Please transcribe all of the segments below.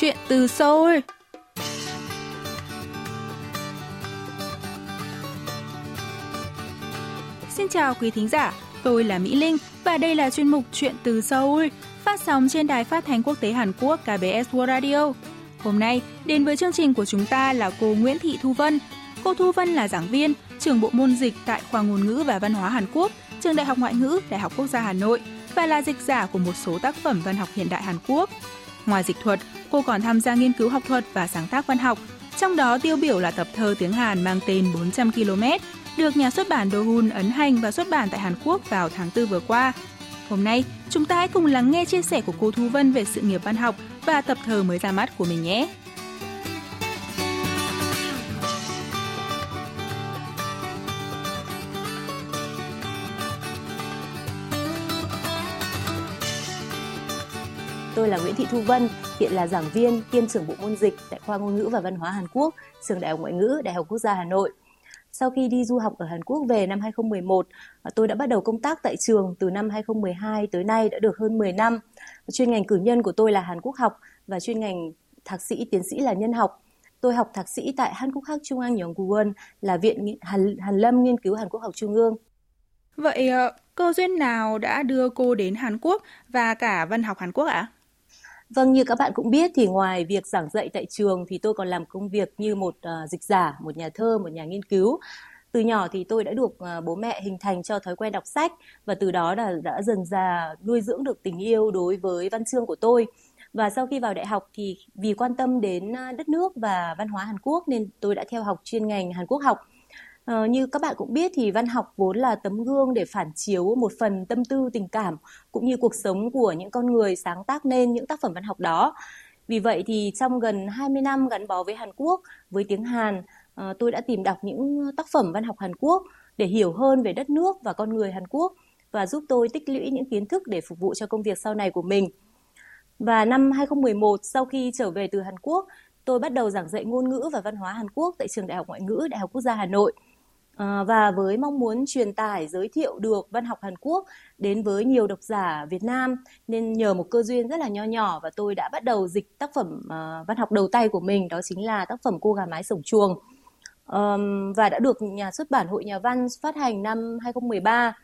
Chuyện từ Seoul Xin chào quý thính giả, tôi là Mỹ Linh và đây là chuyên mục Chuyện từ Seoul phát sóng trên đài phát thanh quốc tế Hàn Quốc KBS World Radio. Hôm nay, đến với chương trình của chúng ta là cô Nguyễn Thị Thu Vân. Cô Thu Vân là giảng viên, trưởng bộ môn dịch tại khoa ngôn ngữ và văn hóa Hàn Quốc, trường Đại học Ngoại ngữ, Đại học Quốc gia Hà Nội và là dịch giả của một số tác phẩm văn học hiện đại Hàn Quốc. Ngoài dịch thuật, cô còn tham gia nghiên cứu học thuật và sáng tác văn học, trong đó tiêu biểu là tập thơ tiếng Hàn mang tên 400 km, được nhà xuất bản Dohun ấn hành và xuất bản tại Hàn Quốc vào tháng 4 vừa qua. Hôm nay, chúng ta hãy cùng lắng nghe chia sẻ của cô Thu Vân về sự nghiệp văn học và tập thơ mới ra mắt của mình nhé. Tôi là Nguyễn Thị Thu Vân, hiện là giảng viên kiêm trưởng bộ môn dịch tại khoa ngôn ngữ và văn hóa Hàn Quốc, trường Đại học Ngoại ngữ, Đại học Quốc gia Hà Nội. Sau khi đi du học ở Hàn Quốc về năm 2011, à, tôi đã bắt đầu công tác tại trường từ năm 2012 tới nay đã được hơn 10 năm. Chuyên ngành cử nhân của tôi là Hàn Quốc học và chuyên ngành thạc sĩ tiến sĩ là nhân học. Tôi học thạc sĩ tại Hàn Quốc học Trung An Yongguwon là Viện Hàn, Hàn Lâm Nghiên cứu Hàn Quốc học Trung ương. Vậy ờ, cơ duyên nào đã đưa cô đến Hàn Quốc và cả văn học Hàn Quốc ạ? À? Vâng, như các bạn cũng biết thì ngoài việc giảng dạy tại trường thì tôi còn làm công việc như một uh, dịch giả, một nhà thơ, một nhà nghiên cứu. Từ nhỏ thì tôi đã được uh, bố mẹ hình thành cho thói quen đọc sách và từ đó là đã dần dà nuôi dưỡng được tình yêu đối với văn chương của tôi. Và sau khi vào đại học thì vì quan tâm đến à, đất nước và văn hóa Hàn Quốc nên tôi đã theo học chuyên ngành Hàn Quốc học Ờ, như các bạn cũng biết thì văn học vốn là tấm gương để phản chiếu một phần tâm tư tình cảm cũng như cuộc sống của những con người sáng tác nên những tác phẩm văn học đó. Vì vậy thì trong gần 20 năm gắn bó với Hàn Quốc, với tiếng Hàn, ờ, tôi đã tìm đọc những tác phẩm văn học Hàn Quốc để hiểu hơn về đất nước và con người Hàn Quốc và giúp tôi tích lũy những kiến thức để phục vụ cho công việc sau này của mình. Và năm 2011 sau khi trở về từ Hàn Quốc, tôi bắt đầu giảng dạy ngôn ngữ và văn hóa Hàn Quốc tại trường Đại học Ngoại ngữ Đại học Quốc gia Hà Nội. À, và với mong muốn truyền tải giới thiệu được văn học Hàn Quốc đến với nhiều độc giả Việt Nam nên nhờ một cơ duyên rất là nho nhỏ và tôi đã bắt đầu dịch tác phẩm uh, văn học đầu tay của mình đó chính là tác phẩm Cô gà mái sổng chuồng. Um, và đã được nhà xuất bản Hội Nhà văn phát hành năm 2013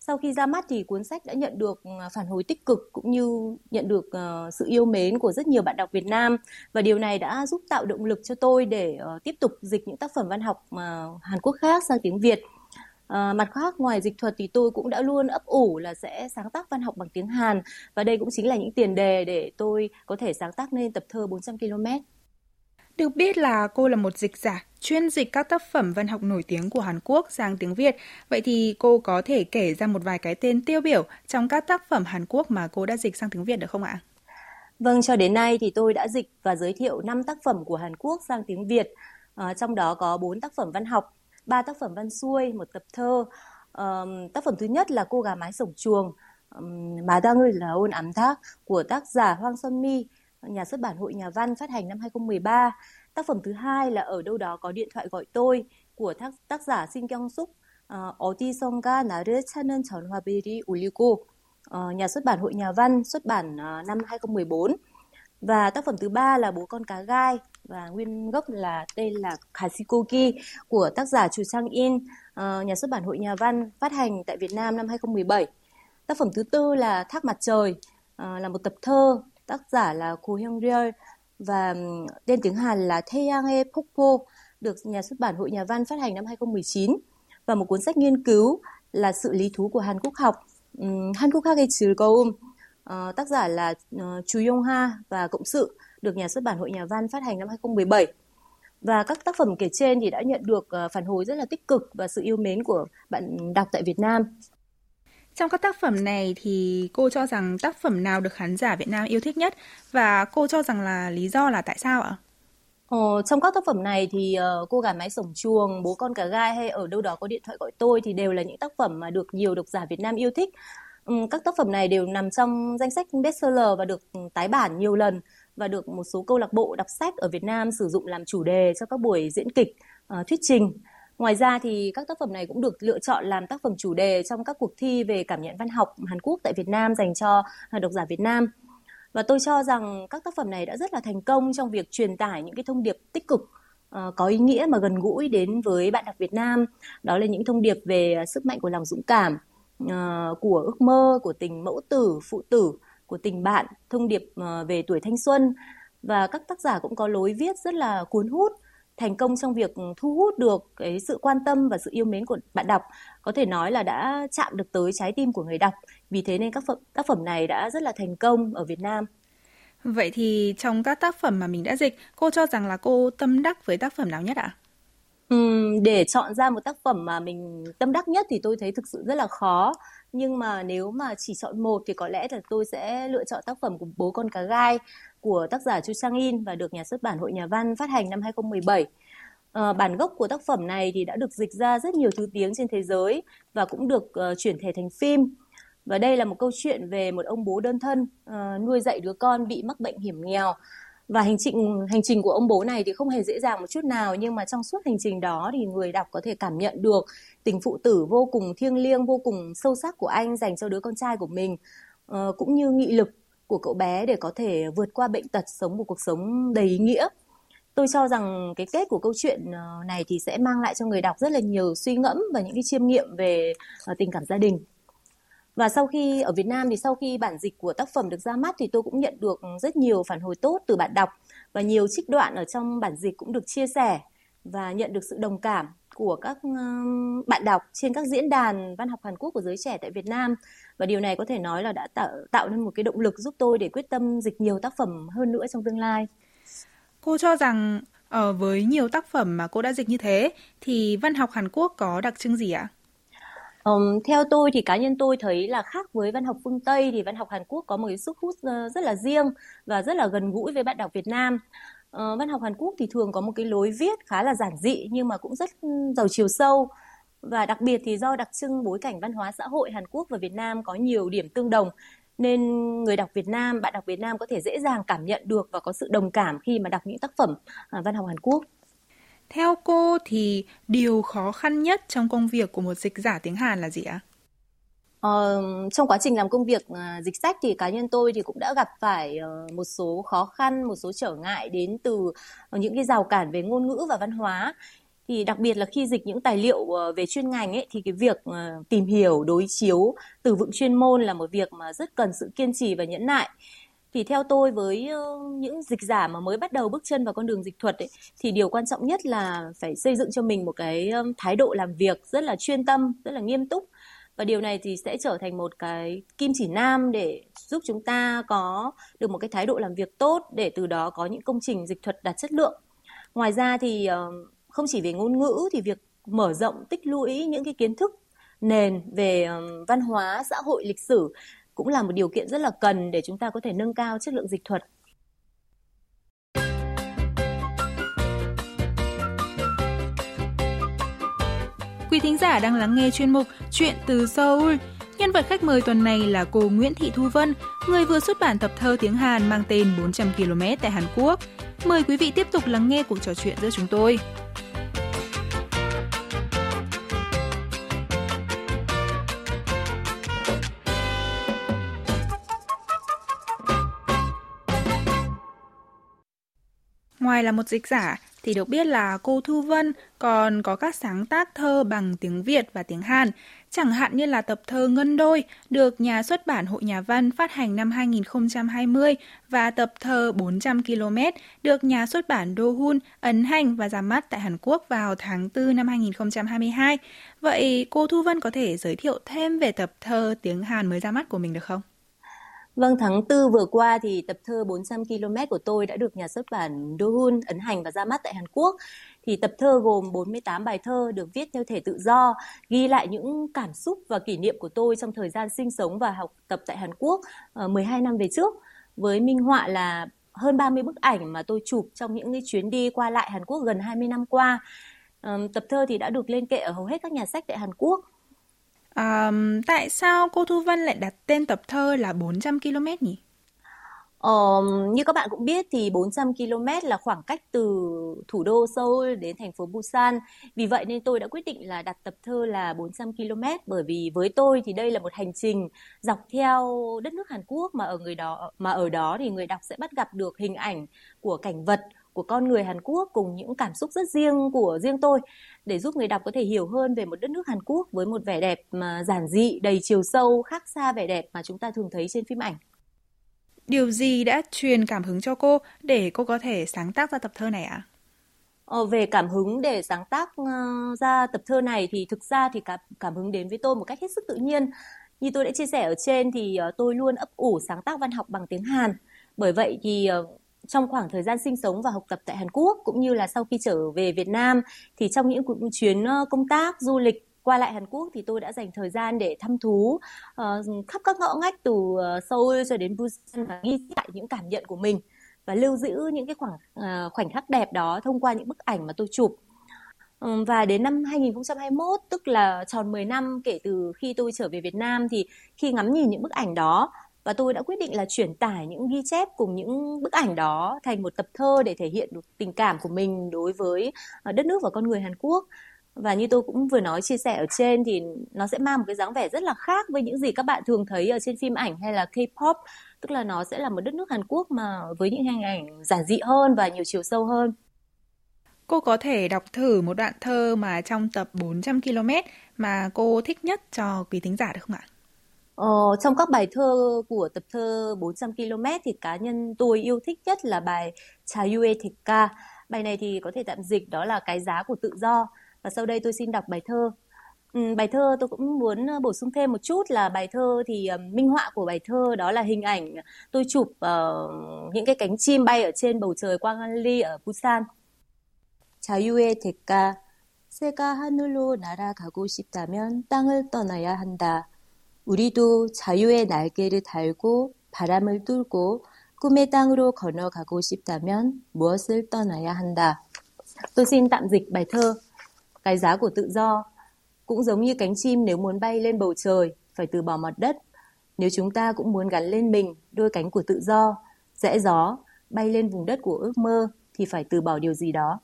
sau khi ra mắt thì cuốn sách đã nhận được ờ, phản hồi tích cực cũng như nhận được ờ, sự yêu mến của rất nhiều bạn đọc Việt Nam và điều này đã giúp tạo động lực cho tôi để ờ, tiếp tục dịch những tác phẩm văn học mà Hàn Quốc khác sang tiếng Việt. Mặt khác, ngoài dịch thuật thì tôi cũng đã luôn ấp ủ là sẽ sáng tác văn học bằng tiếng Hàn và đây cũng chính là những tiền đề để tôi có thể sáng tác nên tập thơ 400 km. Được biết là cô là một dịch giả chuyên dịch các tác phẩm văn học nổi tiếng của Hàn Quốc sang tiếng Việt. Vậy thì cô có thể kể ra một vài cái tên tiêu biểu trong các tác phẩm Hàn Quốc mà cô đã dịch sang tiếng Việt được không ạ? Vâng, cho đến nay thì tôi đã dịch và giới thiệu 5 tác phẩm của Hàn Quốc sang tiếng Việt. À, trong đó có 4 tác phẩm văn học, 3 tác phẩm văn xuôi, một tập thơ. À, tác phẩm thứ nhất là Cô gà mái sổng chuồng, Mà đang người là ôn ám thác của tác giả Hoang Xuân Mi, nhà xuất bản Hội Nhà văn phát hành năm 2013. Tác phẩm thứ hai là Ở đâu đó có điện thoại gọi tôi của tác, tác giả Shin Kyung Suk. 어디선가 나를 찾는 전화벨이 울리고 nhà xuất bản Hội Nhà văn xuất bản uh, năm 2014 và tác phẩm thứ ba là Bố con cá gai và nguyên gốc là tên là Kasikoki của tác giả Chu Sang In uh, nhà xuất bản Hội Nhà văn phát hành tại Việt Nam năm 2017 tác phẩm thứ tư là Thác mặt trời uh, là một tập thơ tác giả là Ku Hyung Ryeol và tên tiếng Hàn là Taeyangae Pokpo, được nhà xuất bản Hội Nhà văn phát hành năm 2019 và một cuốn sách nghiên cứu là Sự lý thú của Hàn Quốc học. Hàn Quốc Hage Chilgoum uh, tác giả là uh, Chu Yong Ha và Cộng sự được nhà xuất bản Hội Nhà văn phát hành năm 2017 và các tác phẩm kể trên thì đã nhận được ờ, phản hồi rất là tích cực và sự yêu mến của bạn đọc tại Việt Nam. Trong các tác phẩm này thì cô cho rằng tác phẩm nào được khán giả Việt Nam yêu thích nhất và cô cho rằng là lý do là tại sao ạ? Ờ, trong các tác phẩm này thì uh, cô gà mái sổng chuồng, bố con cả gai hay ở đâu đó có điện thoại gọi tôi thì đều là những tác phẩm mà được nhiều độc giả Việt Nam yêu thích. Um, các tác phẩm này đều nằm trong danh sách bestseller và được ừ, tái bản nhiều lần và được một số câu lạc bộ đọc sách ở Việt Nam sử dụng làm chủ đề cho các buổi diễn kịch, uh, thuyết trình. Ngoài ra thì các tác phẩm này cũng được lựa chọn làm tác phẩm chủ đề trong các cuộc thi về cảm nhận văn học Hàn Quốc tại Việt Nam dành cho à, độc giả Việt Nam. Và tôi cho rằng các tác phẩm này đã rất là thành công trong việc truyền tải những cái thông điệp tích cực ờ, có ý nghĩa mà gần gũi đến với bạn đọc Việt Nam. Đó là những thông điệp về à, sức mạnh của lòng dũng cảm, ờ, của ước mơ, của tình mẫu tử, phụ tử, của tình bạn, thông điệp ờ, về tuổi thanh xuân và các tác giả cũng có lối viết rất là cuốn hút thành công trong việc thu hút được cái sự quan tâm và sự yêu mến của bạn đọc có thể nói là đã chạm được tới trái tim của người đọc vì thế nên các phẩm, tác phẩm này đã rất là thành công ở Việt Nam Vậy thì trong các tác phẩm mà mình đã dịch, cô cho rằng là cô tâm đắc với tác phẩm nào nhất ạ? Để chọn ra một tác phẩm mà mình tâm đắc nhất thì tôi thấy thực sự rất là khó. Nhưng mà nếu mà chỉ chọn một thì có lẽ là tôi sẽ lựa chọn tác phẩm của Bố con cá gai của tác giả Chu Sang In và được nhà xuất bản Hội Nhà văn phát hành năm 2017. À, ờ, bản gốc của tác phẩm này thì đã được dịch ra rất nhiều thứ tiếng trên thế giới và cũng được uh, chuyển thể thành phim. Và đây là một câu chuyện về một ông bố đơn thân uh, nuôi dạy đứa con bị mắc bệnh hiểm nghèo. Và hành trình hành trình của ông bố này thì không hề dễ dàng một chút nào nhưng mà trong suốt hành trình đó thì người đọc có thể cảm nhận được tình phụ tử vô cùng thiêng liêng, vô cùng sâu sắc của anh dành cho đứa con trai của mình uh, cũng như nghị lực của cậu bé để có thể vượt qua bệnh tật sống một cuộc sống đầy ý nghĩa. Tôi cho rằng cái kết của câu chuyện ờ, này thì sẽ mang lại cho người đọc rất là nhiều suy ngẫm và những cái chiêm nghiệm về ờ, tình cảm gia đình và sau khi, ở Việt Nam thì sau khi bản dịch của tác phẩm được ra mắt thì tôi cũng nhận được rất nhiều phản hồi tốt từ bạn đọc và nhiều trích đoạn ở trong bản dịch cũng được chia sẻ và nhận được sự đồng cảm của các bạn đọc trên các diễn đàn văn học Hàn Quốc của giới trẻ tại Việt Nam và điều này có thể nói là đã tạo tạo nên một cái động lực giúp tôi để quyết tâm dịch nhiều tác phẩm hơn nữa trong tương lai. Cô cho rằng ở với nhiều tác phẩm mà cô đã dịch như thế thì văn học Hàn Quốc có đặc trưng gì ạ? Um, theo tôi thì cá nhân tôi thấy là khác với văn học phương Tây thì văn học Hàn Quốc có một cái sức hút ờ, rất là riêng và rất là gần gũi với bạn đọc Việt Nam. Uh, văn học Hàn Quốc thì thường có một cái lối viết khá là giản dị nhưng mà cũng rất giàu chiều sâu và đặc biệt thì do đặc trưng bối cảnh văn hóa xã hội Hàn Quốc và Việt Nam có nhiều điểm tương đồng nên người đọc Việt Nam, bạn đọc Việt Nam có thể dễ dàng cảm nhận được và có sự đồng cảm khi mà đọc những tác phẩm à, văn học Hàn Quốc. Theo cô thì điều khó khăn nhất trong công việc của một dịch giả tiếng Hàn là gì ạ? Ờ, trong quá trình làm công việc uh, dịch sách thì cá nhân tôi thì cũng đã gặp phải uh, một số khó khăn, một số trở ngại đến từ uh, những cái rào cản về ngôn ngữ và văn hóa thì đặc biệt là khi dịch những tài liệu uh, về chuyên ngành ấy thì cái việc uh, tìm hiểu đối chiếu từ vựng chuyên môn là một việc mà rất cần sự kiên trì và nhẫn nại thì theo tôi với những dịch giả mà mới bắt đầu bước chân vào con đường dịch thuật ấy, thì điều quan trọng nhất là phải xây dựng cho mình một cái thái độ làm việc rất là chuyên tâm rất là nghiêm túc. Và điều này thì sẽ trở thành một cái kim chỉ nam để giúp chúng ta có được một cái thái độ làm việc tốt để từ đó có những công trình dịch thuật đạt chất lượng. Ngoài ra thì ờ, không chỉ về ngôn ngữ thì việc mở rộng tích lũy những cái kiến thức nền về văn hóa xã hội lịch sử cũng là một điều kiện rất là cần để chúng ta có thể nâng cao chất lượng dịch thuật Quý thính giả đang lắng nghe chuyên mục Chuyện từ Seoul. Nhân vật khách mời tuần này là cô Nguyễn Thị Thu Vân, người vừa xuất bản tập thơ tiếng Hàn mang tên 400 km tại Hàn Quốc. Mời quý vị tiếp tục lắng nghe cuộc trò chuyện giữa chúng tôi. Ngoài là một dịch giả thì được biết là cô Thu Vân còn có các sáng tác thơ bằng tiếng Việt và tiếng Hàn, chẳng hạn như là tập thơ Ngân Đôi được nhà xuất bản Hội Nhà văn phát hành năm 2020 và tập thơ 400 km được nhà xuất bản Do Hun ấn hành và ra mắt tại Hàn Quốc vào tháng 4 năm 2022. Vậy cô Thu Vân có thể giới thiệu thêm về tập thơ tiếng Hàn mới ra mắt của mình được không? Vâng, tháng 4 vừa qua thì tập thơ 400 km của tôi đã được nhà xuất bản Dohun ấn hành và ra mắt tại Hàn Quốc. Thì tập thơ gồm 48 bài thơ được viết theo thể tự do, ghi lại những cảm xúc và kỷ niệm của tôi trong thời gian sinh sống và học tập tại Hàn Quốc ờ, 12 năm về trước. Với minh họa là hơn 30 bức ảnh mà tôi chụp trong những cái chuyến đi qua lại Hàn Quốc gần 20 năm qua. Tập thơ thì đã được lên kệ ở hầu hết các nhà sách tại Hàn Quốc À, tại sao cô Thu Vân lại đặt tên tập thơ là 400 km nhỉ? Ờ, như các bạn cũng biết thì 400 km là khoảng cách từ thủ đô Seoul đến thành phố Busan. Vì vậy nên tôi đã quyết định là đặt tập thơ là 400 km bởi vì với tôi thì đây là một hành trình dọc theo đất nước Hàn Quốc mà ở người đó mà ở đó thì người đọc sẽ bắt gặp được hình ảnh của cảnh vật của con người Hàn Quốc cùng những cảm xúc rất riêng của riêng tôi để giúp người đọc có thể hiểu hơn về một đất nước Hàn Quốc với một vẻ đẹp mà giản dị, đầy chiều sâu, khác xa vẻ đẹp mà chúng ta thường thấy trên phim ảnh. Điều gì đã truyền cảm hứng cho cô để cô có thể sáng tác ra tập thơ này ạ? À? Ờ, về cảm hứng để sáng tác uh, ra tập thơ này thì thực ra thì cảm, cảm hứng đến với tôi một cách hết sức tự nhiên. Như tôi đã chia sẻ ở trên thì uh, tôi luôn ấp ủ sáng tác văn học bằng tiếng Hàn. Bởi vậy thì uh, trong khoảng thời gian sinh sống và học tập tại Hàn Quốc cũng như là sau khi trở về Việt Nam thì trong những chuyến ờ, công tác du lịch qua lại Hàn Quốc thì tôi đã dành thời gian để thăm thú uh, khắp các ngõ ngách từ uh, Seoul cho đến Busan và ghi lại những cảm nhận của mình và lưu giữ những cái khoảng uh, khoảnh khắc đẹp đó thông qua những bức ảnh mà tôi chụp. Um, và đến năm 2021 tức là tròn 10 năm kể từ khi tôi trở về Việt Nam thì khi ngắm nhìn những bức ảnh đó và tôi đã quyết định là chuyển tải những ghi chép cùng những bức ảnh đó thành một tập thơ để thể hiện được tình cảm của mình đối với ờ, đất nước và con người Hàn Quốc và như tôi cũng vừa nói, chia sẻ ở trên thì nó sẽ mang một cái dáng vẻ rất là khác với những gì các bạn thường thấy ở trên phim ảnh hay là K-pop tức là nó sẽ là một đất nước Hàn Quốc mà với những hình ảnh giản dị hơn và nhiều chiều sâu hơn. Cô có thể đọc thử một đoạn thơ mà trong tập 400 km mà cô thích nhất cho quý thính giả được không ạ? Ờ, trong các bài thơ của tập thơ 400 km thì cá nhân tôi yêu thích nhất là bài Chayue Theka. Bài này thì có thể tạm dịch đó là cái giá của tự do. Và sau đây tôi xin đọc bài thơ. Ừ, bài thơ tôi cũng muốn ờ, bổ sung thêm một chút là bài thơ thì uh, minh họa của bài thơ đó là hình ảnh tôi chụp uh, những cái cánh chim bay ở trên bầu trời quang ly ở Busan. 자유의 대가 새가 하늘로 날아가고 싶다면 땅을 떠나야 한다. 우리도 자유의 날개를 달고 바람을 뚫고 꿈의 땅으로 건너가고 싶다면 무엇을 떠나야 한다. Tôi xin tạm dịch bài thơ. Cái giá của tự do cũng giống như cánh chim nếu muốn bay lên bầu trời phải từ bỏ mặt đất. Nếu chúng ta cũng muốn gắn lên mình đôi cánh của tự do, rẽ gió, bay lên vùng đất của ước mơ thì phải từ bỏ điều gì đó.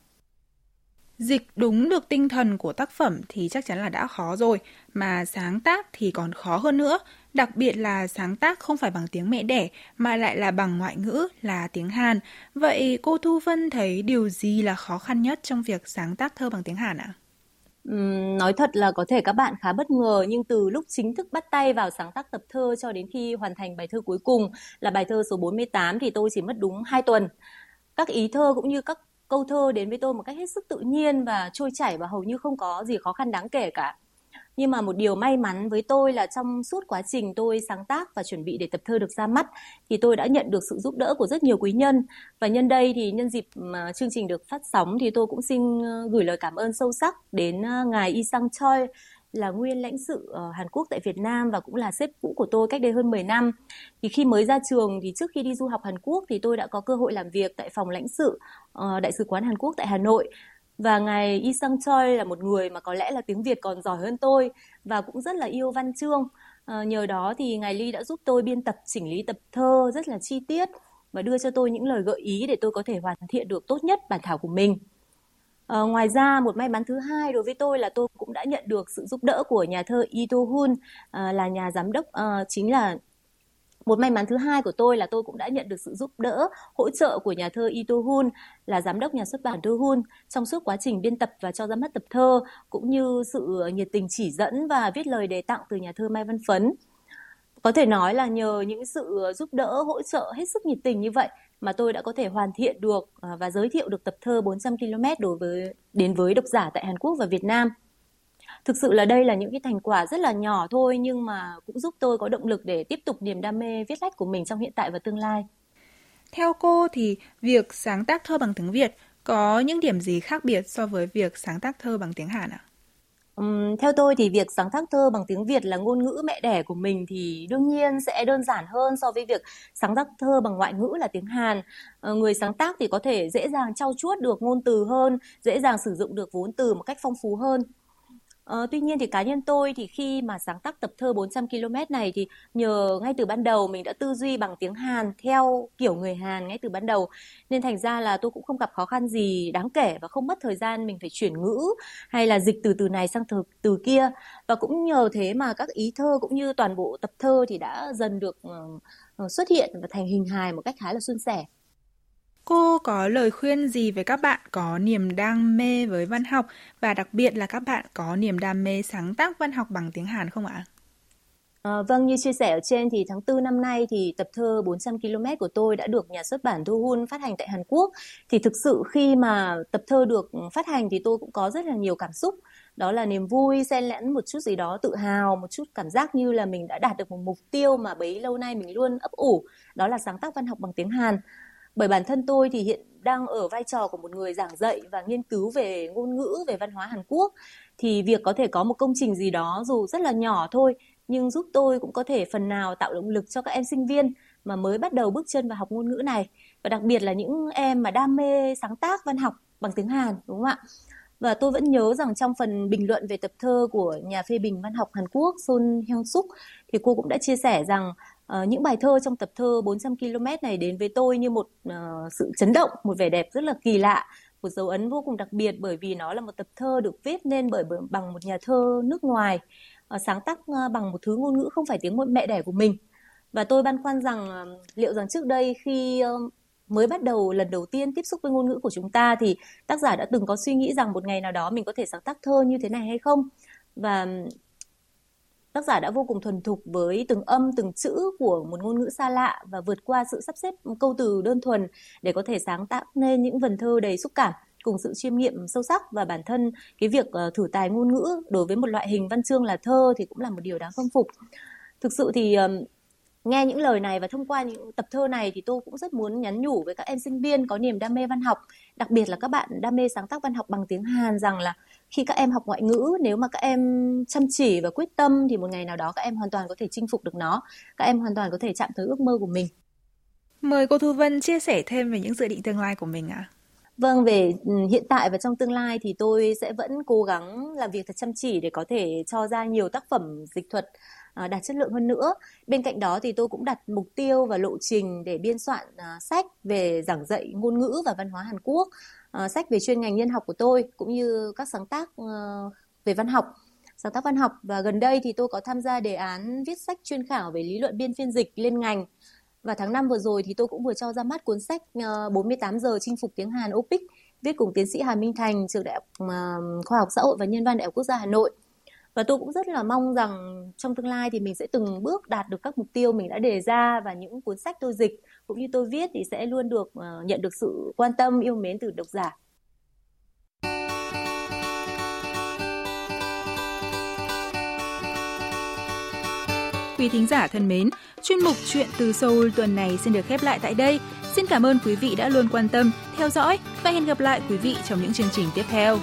Dịch đúng được tinh thần của tác phẩm thì chắc chắn là đã khó rồi, mà sáng tác thì còn khó hơn nữa, đặc biệt là sáng tác không phải bằng tiếng mẹ đẻ mà lại là bằng ngoại ngữ là tiếng Hàn. Vậy cô Thu Vân thấy điều gì là khó khăn nhất trong việc sáng tác thơ bằng tiếng Hàn ạ? À? Uhm, nói thật là có thể các bạn khá bất ngờ nhưng từ lúc chính thức bắt tay vào sáng tác tập thơ cho đến khi hoàn thành bài thơ cuối cùng là bài thơ số 48 thì tôi chỉ mất đúng 2 tuần. Các ý thơ cũng như các câu thơ đến với tôi một cách hết sức tự nhiên và trôi chảy và hầu như không có gì khó khăn đáng kể cả. Nhưng mà một điều may mắn với tôi là trong suốt quá trình tôi sáng tác và chuẩn bị để tập thơ được ra mắt, thì tôi đã nhận được sự giúp đỡ của rất nhiều quý nhân. Và nhân đây thì nhân dịp mà chương trình được phát sóng thì tôi cũng xin ờ, gửi lời cảm ơn sâu sắc đến ờ, ngài Y Sang Choi là nguyên lãnh sự ở Hàn Quốc tại Việt Nam và cũng là sếp cũ của tôi cách đây hơn 10 năm. Thì khi mới ra trường thì trước khi đi du học Hàn Quốc thì tôi đã có cơ hội làm việc tại phòng lãnh sự ờ, đại sứ quán Hàn Quốc tại Hà Nội và ngài Yi Sang Choi là một người mà có lẽ là tiếng Việt còn giỏi hơn tôi và cũng rất là yêu văn chương. À, nhờ đó thì ngài Ly đã giúp tôi biên tập chỉnh lý tập thơ rất là chi tiết và đưa cho tôi những lời gợi ý để tôi có thể hoàn thiện được tốt nhất bản thảo của mình. À, ngoài ra một may mắn thứ hai đối với tôi là tôi cũng đã nhận được sự giúp đỡ của nhà thơ Ito Hun à, là nhà giám đốc à, chính là một may mắn thứ hai của tôi là tôi cũng đã nhận được sự giúp đỡ, hỗ trợ của nhà thơ Ito Hun là giám đốc nhà xuất bản Thư Hun trong suốt quá trình biên tập và cho ra mắt tập thơ cũng như sự nhiệt tình chỉ dẫn và viết lời đề tặng từ nhà thơ Mai Văn Phấn. Có thể nói là nhờ những sự giúp đỡ, hỗ trợ hết sức nhiệt tình như vậy mà tôi đã có thể hoàn thiện được à, và giới thiệu được tập thơ 400 km đối với, đến với độc giả tại Hàn Quốc và Việt Nam. Thực sự là đây là những cái thành quả rất là nhỏ thôi, nhưng mà cũng giúp tôi có động lực để tiếp tục niềm đam mê viết lách của mình trong hiện tại và tương lai. Theo cô thì việc sáng tác thơ bằng tiếng Việt có những điểm gì khác biệt so với việc sáng tác thơ bằng tiếng Hàn ạ? À? Um, theo tôi thì việc sáng tác thơ bằng tiếng Việt là ngôn ngữ mẹ đẻ của mình thì đương nhiên sẽ đơn giản hơn so với việc sáng tác thơ bằng ngoại ngữ là tiếng Hàn. Uh, người sáng tác thì có thể dễ dàng trau chuốt được ngôn từ hơn, dễ dàng sử dụng được vốn từ một cách phong phú hơn. Ờ, tuy nhiên thì cá nhân tôi thì khi mà sáng tác tập thơ 400 km này thì nhờ ngay từ ban đầu mình đã tư duy bằng tiếng Hàn theo kiểu người Hàn ngay từ ban đầu nên thành ra là tôi cũng không gặp khó khăn gì đáng kể và không mất thời gian mình phải chuyển ngữ hay là dịch từ từ này sang từ từ kia và cũng nhờ thế mà các ý thơ cũng như toàn bộ tập thơ thì đã dần được uh, xuất hiện và thành hình hài một cách khá là suôn sẻ. Cô có lời khuyên gì với các bạn có niềm đam mê với văn học và đặc biệt là các bạn có niềm đam mê sáng tác văn học bằng tiếng Hàn không ạ? À, vâng, như chia sẻ ở trên thì tháng 4 năm nay thì tập thơ 400 km của tôi đã được nhà xuất bản Thu Hun phát hành tại Hàn Quốc. Thì thực sự khi mà tập thơ được phát hành thì tôi cũng có rất là nhiều cảm xúc. Đó là niềm vui, xen lẫn một chút gì đó tự hào, một chút cảm giác như là mình đã đạt được một mục tiêu mà bấy lâu nay mình luôn ấp ủ. Đó là sáng tác văn học bằng tiếng Hàn bởi bản thân tôi thì hiện đang ở vai trò của một người giảng dạy và nghiên cứu về ngôn ngữ, về văn hóa Hàn Quốc thì việc có thể có một công trình gì đó dù rất là nhỏ thôi, nhưng giúp tôi cũng có thể phần nào tạo động lực cho các em sinh viên mà mới bắt đầu bước chân vào học ngôn ngữ này và đặc biệt là những em mà đam mê sáng tác văn học bằng tiếng Hàn, đúng không ạ? Và tôi vẫn nhớ rằng trong phần bình luận về tập thơ của nhà phê bình văn học Hàn Quốc Son Hyung Suk thì cô cũng đã chia sẻ rằng uh, những bài thơ trong tập thơ 400 km này đến với tôi như một uh, sự chấn động, một vẻ đẹp rất là kỳ lạ, một dấu ấn vô cùng đặc biệt bởi vì nó là một tập thơ được viết nên bởi bằng một nhà thơ nước ngoài uh, sáng tác uh, bằng một thứ ngôn ngữ không phải tiếng mẹ đẻ của mình. Và tôi băn khoăn rằng uh, liệu rằng trước đây khi uh, mới bắt đầu lần đầu tiên tiếp xúc với ngôn ngữ của chúng ta thì tác giả đã từng có suy nghĩ rằng một ngày nào đó mình có thể sáng tác thơ như thế này hay không và tác giả đã vô cùng thuần thục với từng âm, từng chữ của một ngôn ngữ xa lạ và vượt qua sự sắp xếp câu từ đơn thuần để có thể sáng tác nên những vần thơ đầy xúc cảm, cùng sự chiêm nghiệm sâu sắc và bản thân. Cái việc ờ, thử tài ngôn ngữ đối với một loại hình văn chương là thơ thì cũng là một điều đáng khâm phục. Thực sự thì nghe những lời này và thông qua những tập thơ này thì tôi cũng rất muốn nhắn nhủ với các em sinh viên có niềm đam mê văn học đặc biệt là các bạn đam mê sáng tác văn học bằng tiếng Hàn rằng là khi các em học ngoại ngữ nếu mà các em chăm chỉ và quyết tâm thì một ngày nào đó các em hoàn toàn có thể chinh phục được nó các em hoàn toàn có thể chạm tới ước mơ của mình mời cô Thu Vân chia sẻ thêm về những dự định tương lai của mình ạ à? Vâng, về ừ, hiện tại và trong tương lai thì tôi sẽ vẫn cố gắng làm việc thật chăm chỉ để có thể cho ra nhiều tác phẩm dịch thuật Ờ, đạt chất lượng hơn nữa. Bên cạnh đó thì tôi cũng đặt mục tiêu và lộ trình để biên soạn ờ, sách về giảng dạy ngôn ngữ và văn hóa Hàn Quốc, ờ, sách về chuyên ngành nhân học của tôi cũng như các sáng tác về văn học. Sáng tác văn học và gần đây thì tôi có tham gia đề án viết sách chuyên khảo về lý luận biên phiên dịch lên ngành. Và tháng 5 vừa rồi thì tôi cũng vừa cho ra mắt cuốn sách 48 giờ chinh phục tiếng Hàn OPIC viết cùng tiến sĩ Hà Minh Thành trường đại học khoa học xã hội và nhân văn đại học quốc gia Hà Nội và tôi cũng rất là mong rằng trong tương lai thì mình sẽ từng bước đạt được các mục tiêu mình đã đề ra và những cuốn sách tôi dịch cũng như tôi viết thì sẽ luôn được uh, nhận được sự quan tâm yêu mến từ độc giả Quý thính giả thân mến, chuyên mục Chuyện từ Seoul tuần này xin được khép lại tại đây. Xin cảm ơn quý vị đã luôn quan tâm, theo dõi và hẹn gặp lại quý vị trong những chương trình tiếp theo.